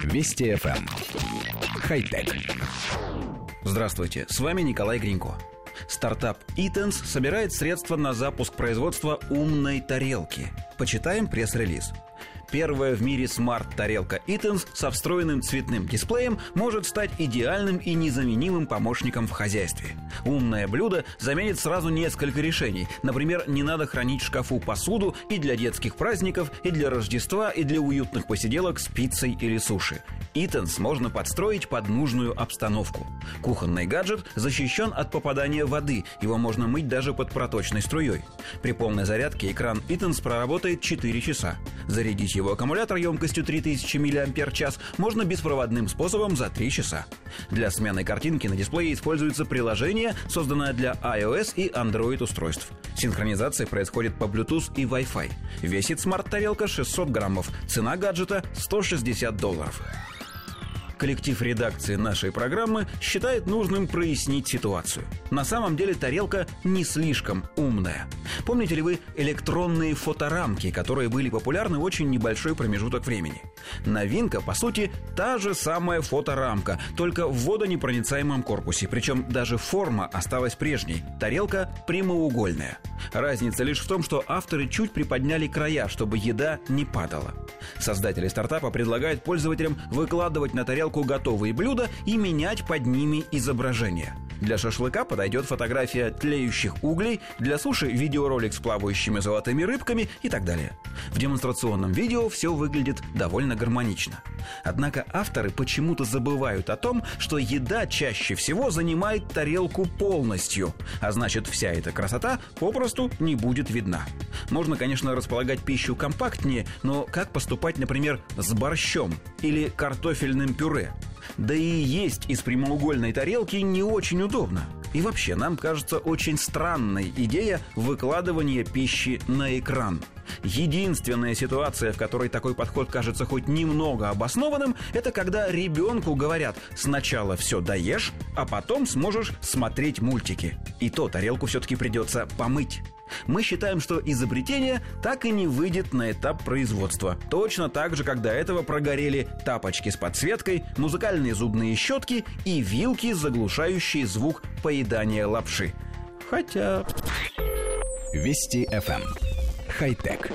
Вести FM. Эм. Хай-тек. Здравствуйте, с вами Николай Гринько. Стартап Eatons собирает средства на запуск производства умной тарелки. Почитаем пресс-релиз. Первая в мире смарт-тарелка Eatons со встроенным цветным дисплеем может стать идеальным и незаменимым помощником в хозяйстве. Умное блюдо заменит сразу несколько решений. Например, не надо хранить в шкафу посуду и для детских праздников, и для Рождества, и для уютных посиделок с пиццей или суши. Eatons можно подстроить под нужную обстановку. Кухонный гаджет защищен от попадания воды, его можно мыть даже под проточной струей. При полной зарядке экран Eatons проработает 4 часа. Зарядить его его аккумулятор емкостью 3000 мАч можно беспроводным способом за 3 часа. Для смены картинки на дисплее используется приложение, созданное для iOS и Android устройств. Синхронизация происходит по Bluetooth и Wi-Fi. Весит смарт-тарелка 600 граммов, цена гаджета 160 долларов коллектив редакции нашей программы считает нужным прояснить ситуацию. На самом деле тарелка не слишком умная. Помните ли вы электронные фоторамки, которые были популярны очень небольшой промежуток времени? Новинка, по сути, та же самая фоторамка, только в водонепроницаемом корпусе, причем даже форма осталась прежней. Тарелка прямоугольная. Разница лишь в том, что авторы чуть приподняли края, чтобы еда не падала. Создатели стартапа предлагают пользователям выкладывать на тарелку готовые блюда и менять под ними изображение. Для шашлыка подойдет фотография тлеющих углей, для суши видеоролик с плавающими золотыми рыбками и так далее. В демонстрационном видео все выглядит довольно гармонично. Однако авторы почему-то забывают о том, что еда чаще всего занимает тарелку полностью, а значит вся эта красота попросту не будет видна. Можно, конечно, располагать пищу компактнее, но как поступать, например, с борщом или картофельным пюре? Да и есть из прямоугольной тарелки не очень удобно. И вообще, нам кажется очень странной идея выкладывания пищи на экран. Единственная ситуация, в которой такой подход кажется хоть немного обоснованным, это когда ребенку говорят «сначала все доешь, а потом сможешь смотреть мультики». И то тарелку все-таки придется помыть мы считаем, что изобретение так и не выйдет на этап производства. Точно так же, как до этого прогорели тапочки с подсветкой, музыкальные зубные щетки и вилки, заглушающие звук поедания лапши. Хотя... Вести FM. «Хай-Тек».